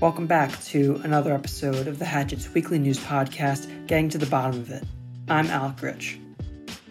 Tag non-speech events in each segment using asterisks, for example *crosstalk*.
Welcome back to another episode of the Hatchet's weekly news podcast, Getting to the Bottom of It. I'm Alec Rich.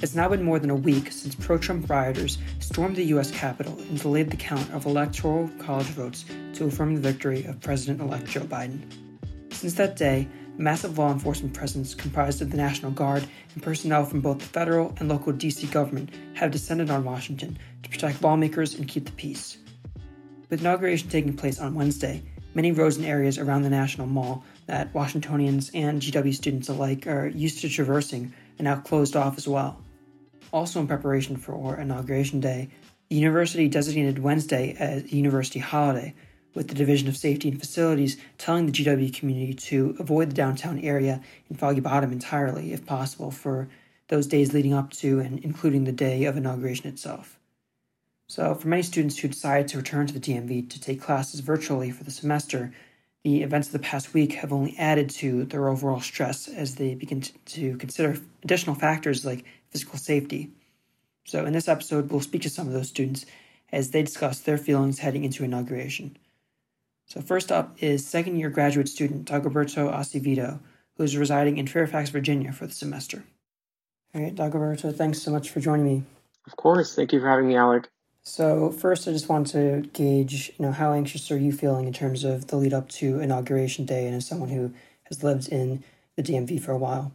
It's now been more than a week since pro Trump rioters stormed the U.S. Capitol and delayed the count of electoral college votes to affirm the victory of President elect Joe Biden. Since that day, a massive law enforcement presence comprised of the National Guard and personnel from both the federal and local D.C. government have descended on Washington to protect lawmakers and keep the peace. With inauguration taking place on Wednesday, many roads and areas around the National Mall that Washingtonians and GW students alike are used to traversing are now closed off as well. Also, in preparation for Inauguration Day, the university designated Wednesday as a university holiday, with the Division of Safety and Facilities telling the GW community to avoid the downtown area in Foggy Bottom entirely, if possible, for those days leading up to and including the day of inauguration itself. So, for many students who decided to return to the DMV to take classes virtually for the semester, the events of the past week have only added to their overall stress as they begin to consider additional factors like physical safety. So, in this episode, we'll speak to some of those students as they discuss their feelings heading into inauguration. So, first up is second year graduate student Dagoberto Acevedo, who is residing in Fairfax, Virginia for the semester. All right, Dagoberto, thanks so much for joining me. Of course. Thank you for having me, Alec. So first, I just want to gauge, you know, how anxious are you feeling in terms of the lead up to inauguration day, and as someone who has lived in the DMV for a while.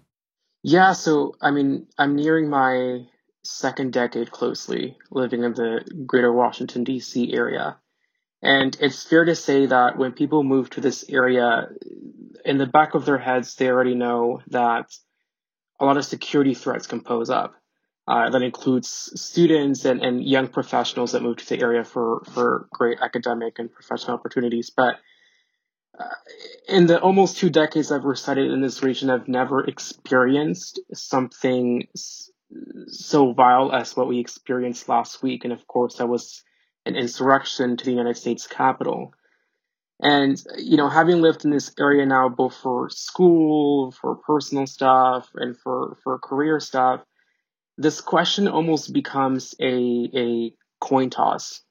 Yeah, so I mean, I'm nearing my second decade closely living in the greater Washington, D.C. area. And it's fair to say that when people move to this area, in the back of their heads, they already know that a lot of security threats can pose up. Uh, that includes students and, and young professionals that move to the area for, for great academic and professional opportunities. But uh, in the almost two decades I've resided in this region, I've never experienced something so vile as what we experienced last week. And of course, that was an insurrection to the United States Capitol. And, you know, having lived in this area now, both for school, for personal stuff, and for, for career stuff, this question almost becomes a a coin toss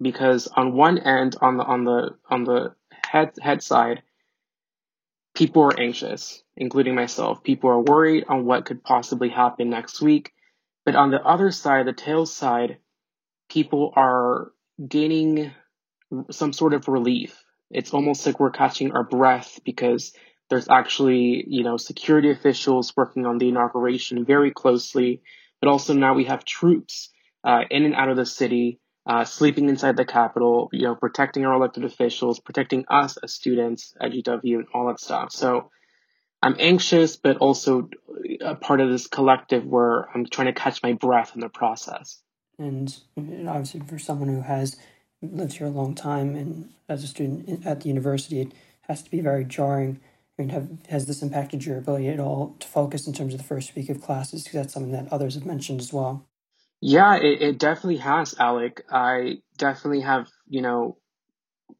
because on one end on the on the on the head head side people are anxious including myself. People are worried on what could possibly happen next week. But on the other side the tail side people are gaining some sort of relief. It's almost like we're catching our breath because there's actually, you know, security officials working on the inauguration very closely, but also now we have troops uh, in and out of the city, uh, sleeping inside the Capitol, you know, protecting our elected officials, protecting us as students at GW, and all that stuff. So I'm anxious, but also a part of this collective where I'm trying to catch my breath in the process. And obviously, for someone who has lived here a long time and as a student at the university, it has to be very jarring Mean, have, has this impacted your ability at all to focus in terms of the first week of classes? Because that's something that others have mentioned as well. Yeah, it, it definitely has, Alec. I definitely have, you know,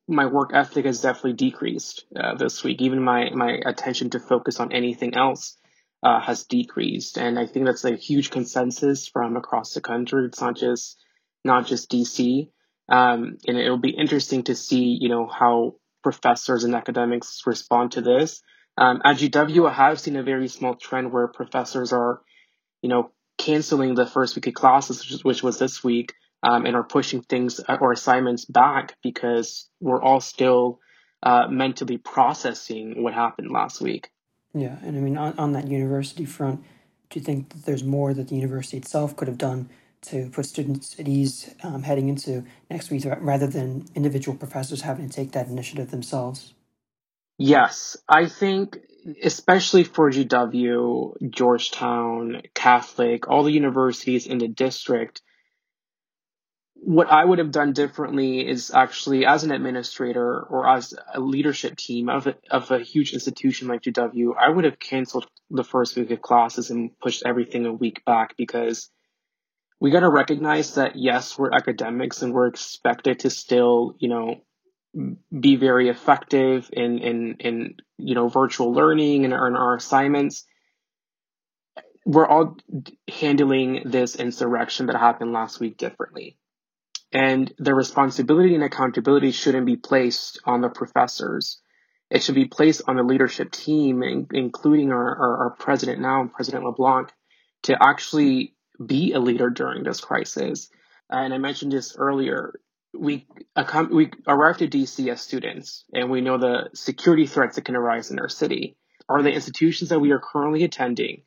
my work ethic has definitely decreased uh, this week. Even my, my attention to focus on anything else uh, has decreased. And I think that's a huge consensus from across the country. It's not just, not just DC. Um, and it'll be interesting to see, you know, how professors and academics respond to this. Um, at GW, I have seen a very small trend where professors are, you know, canceling the first week of classes, which, was this week, um, and are pushing things uh, or assignments back because we're all still uh, mentally processing what happened last week. Yeah, and I mean, on, on that university front, do you think that there's more that the university itself could have done to put students at ease um, heading into next week rather than individual professors having to take that initiative themselves? Yes, I think especially for GW, Georgetown, Catholic, all the universities in the district, what I would have done differently is actually as an administrator or as a leadership team of a, of a huge institution like GW, I would have canceled the first week of classes and pushed everything a week back because – we got to recognize that yes, we're academics and we're expected to still, you know, be very effective in in in you know virtual learning and in our assignments. We're all handling this insurrection that happened last week differently. And the responsibility and accountability shouldn't be placed on the professors. It should be placed on the leadership team, including our, our, our president now, President LeBlanc, to actually be a leader during this crisis. And I mentioned this earlier. We, we arrived to DC as students, and we know the security threats that can arise in our city. Are the institutions that we are currently attending,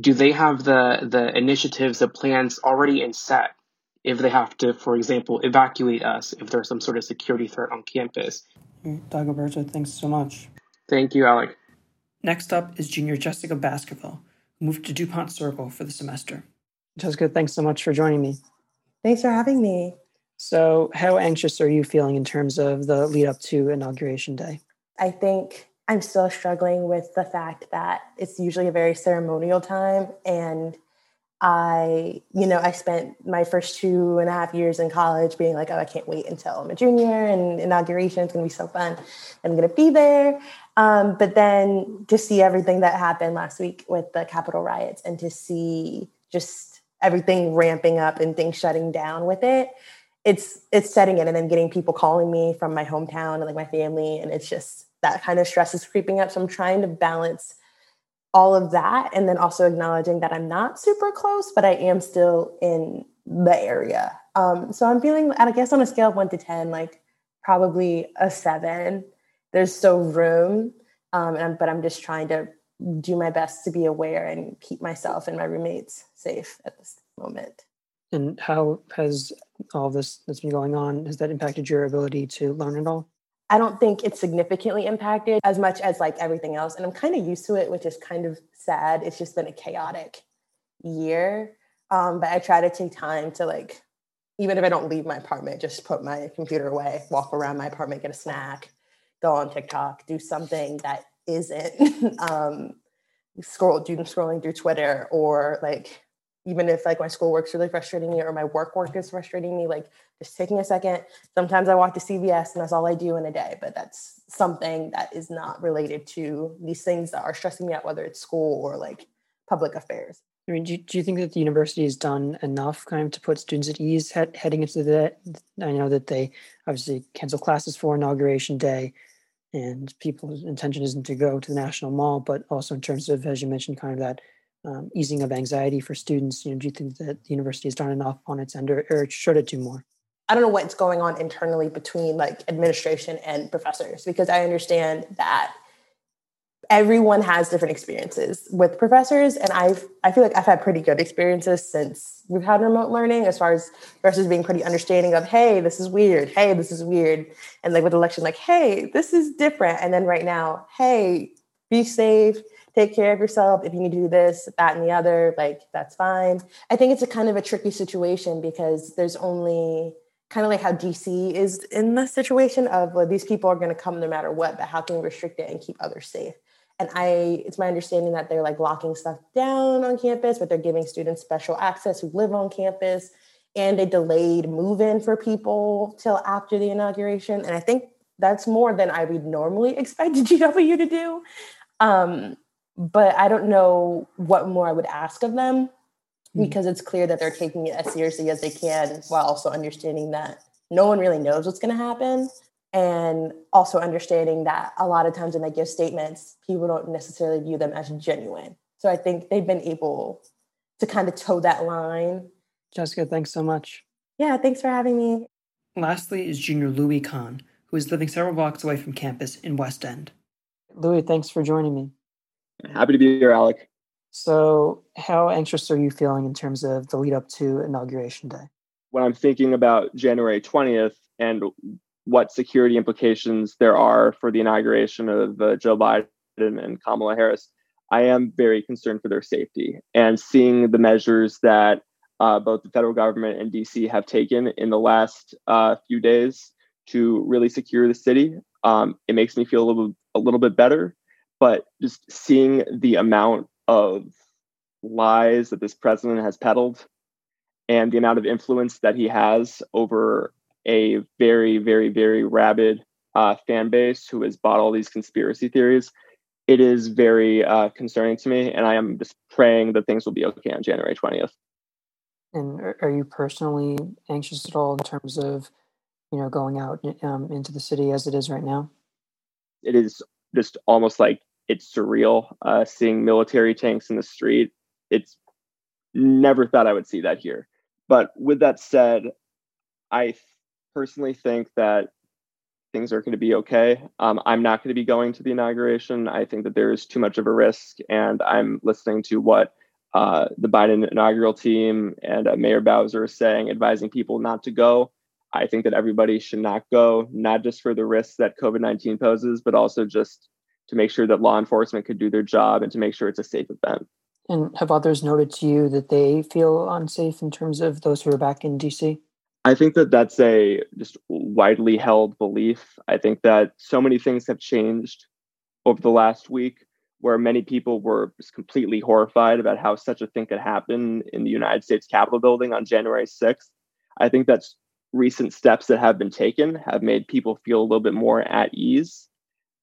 do they have the, the initiatives, the plans already in set if they have to, for example, evacuate us if there's some sort of security threat on campus? Dagoberto, thanks so much. Thank you, Alec. Next up is junior Jessica Baskerville, who moved to DuPont Circle for the semester. Jessica, thanks so much for joining me. Thanks for having me. So, how anxious are you feeling in terms of the lead up to Inauguration Day? I think I'm still struggling with the fact that it's usually a very ceremonial time and I, you know, I spent my first two and a half years in college being like, oh, I can't wait until I'm a junior and inauguration is going to be so fun. I'm going to be there. Um, but then to see everything that happened last week with the Capitol riots and to see just everything ramping up and things shutting down with it, it's it's setting in and then getting people calling me from my hometown and like my family, and it's just that kind of stress is creeping up. So I'm trying to balance all of that and then also acknowledging that i'm not super close but i am still in the area. Um, so i'm feeling i guess on a scale of 1 to 10 like probably a 7 there's still room um, I'm, but i'm just trying to do my best to be aware and keep myself and my roommates safe at this moment. And how has all this that's been going on has that impacted your ability to learn at all I don't think it's significantly impacted as much as like everything else. And I'm kind of used to it, which is kind of sad. It's just been a chaotic year. Um, but I try to take time to like, even if I don't leave my apartment, just put my computer away, walk around my apartment, get a snack, go on TikTok, do something that isn't *laughs* um, scroll, doom scrolling through Twitter or like even if like my schoolwork's really frustrating me or my work work is frustrating me, like just taking a second. Sometimes I walk to CVS and that's all I do in a day, but that's something that is not related to these things that are stressing me out, whether it's school or like public affairs. I mean, do you, do you think that the university has done enough kind of to put students at ease head, heading into the? I know that they obviously cancel classes for inauguration day, and people's intention isn't to go to the National Mall, but also in terms of, as you mentioned, kind of that um, easing of anxiety for students? You know, do you think that the university has done enough on its end, or, or should it do more? I don't know what's going on internally between like administration and professors because I understand that everyone has different experiences with professors and I've I feel like I've had pretty good experiences since we've had remote learning as far as professors being pretty understanding of hey this is weird hey this is weird and like with election like hey this is different and then right now hey be safe take care of yourself. If you need to do this, that, and the other, like that's fine. I think it's a kind of a tricky situation because there's only kind of like how DC is in the situation of well, these people are going to come no matter what, but how can we restrict it and keep others safe? And I, it's my understanding that they're like locking stuff down on campus, but they're giving students special access who live on campus. And they delayed move in for people till after the inauguration. And I think that's more than I would normally *laughs* expect GW to do. Um, but I don't know what more I would ask of them mm-hmm. because it's clear that they're taking it as seriously as they can while also understanding that no one really knows what's going to happen and also understanding that a lot of times when they give statements people don't necessarily view them as genuine. So i think they've been able to kind of toe that line. Jessica thanks so much. Yeah thanks for having me. Lastly is junior louis kahn who is living several blocks away from campus in west end louis thanks for joining me Happy to be here, Alec. So, how anxious are you feeling in terms of the lead up to Inauguration Day? When I'm thinking about January 20th and what security implications there are for the inauguration of uh, Joe Biden and Kamala Harris, I am very concerned for their safety. And seeing the measures that uh, both the federal government and DC have taken in the last uh, few days to really secure the city, um, it makes me feel a little, a little bit better but just seeing the amount of lies that this president has peddled and the amount of influence that he has over a very, very, very rabid uh, fan base who has bought all these conspiracy theories, it is very uh, concerning to me. And I am just praying that things will be okay on January 20th. And are you personally anxious at all in terms of, you know, going out um, into the city as it is right now? It is just almost like it's surreal uh, seeing military tanks in the street. It's never thought I would see that here. But with that said, I personally think that things are going to be okay. Um, I'm not going to be going to the inauguration. I think that there is too much of a risk, and I'm listening to what uh, the Biden inaugural team and uh, Mayor Bowser is saying, advising people not to go. I think that everybody should not go, not just for the risks that COVID 19 poses, but also just to make sure that law enforcement could do their job and to make sure it's a safe event. And have others noted to you that they feel unsafe in terms of those who are back in DC? I think that that's a just widely held belief. I think that so many things have changed over the last week where many people were just completely horrified about how such a thing could happen in the United States Capitol building on January 6th. I think that's recent steps that have been taken have made people feel a little bit more at ease.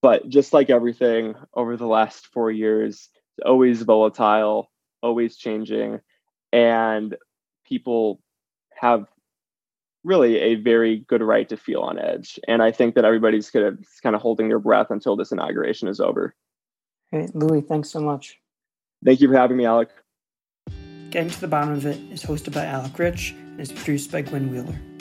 But just like everything over the last four years, it's always volatile, always changing, and people have really a very good right to feel on edge. And I think that everybody's kind of, kind of holding their breath until this inauguration is over. Hey, Louis, thanks so much. Thank you for having me, Alec. Getting to the Bottom of It is hosted by Alec Rich and is produced by Gwen Wheeler.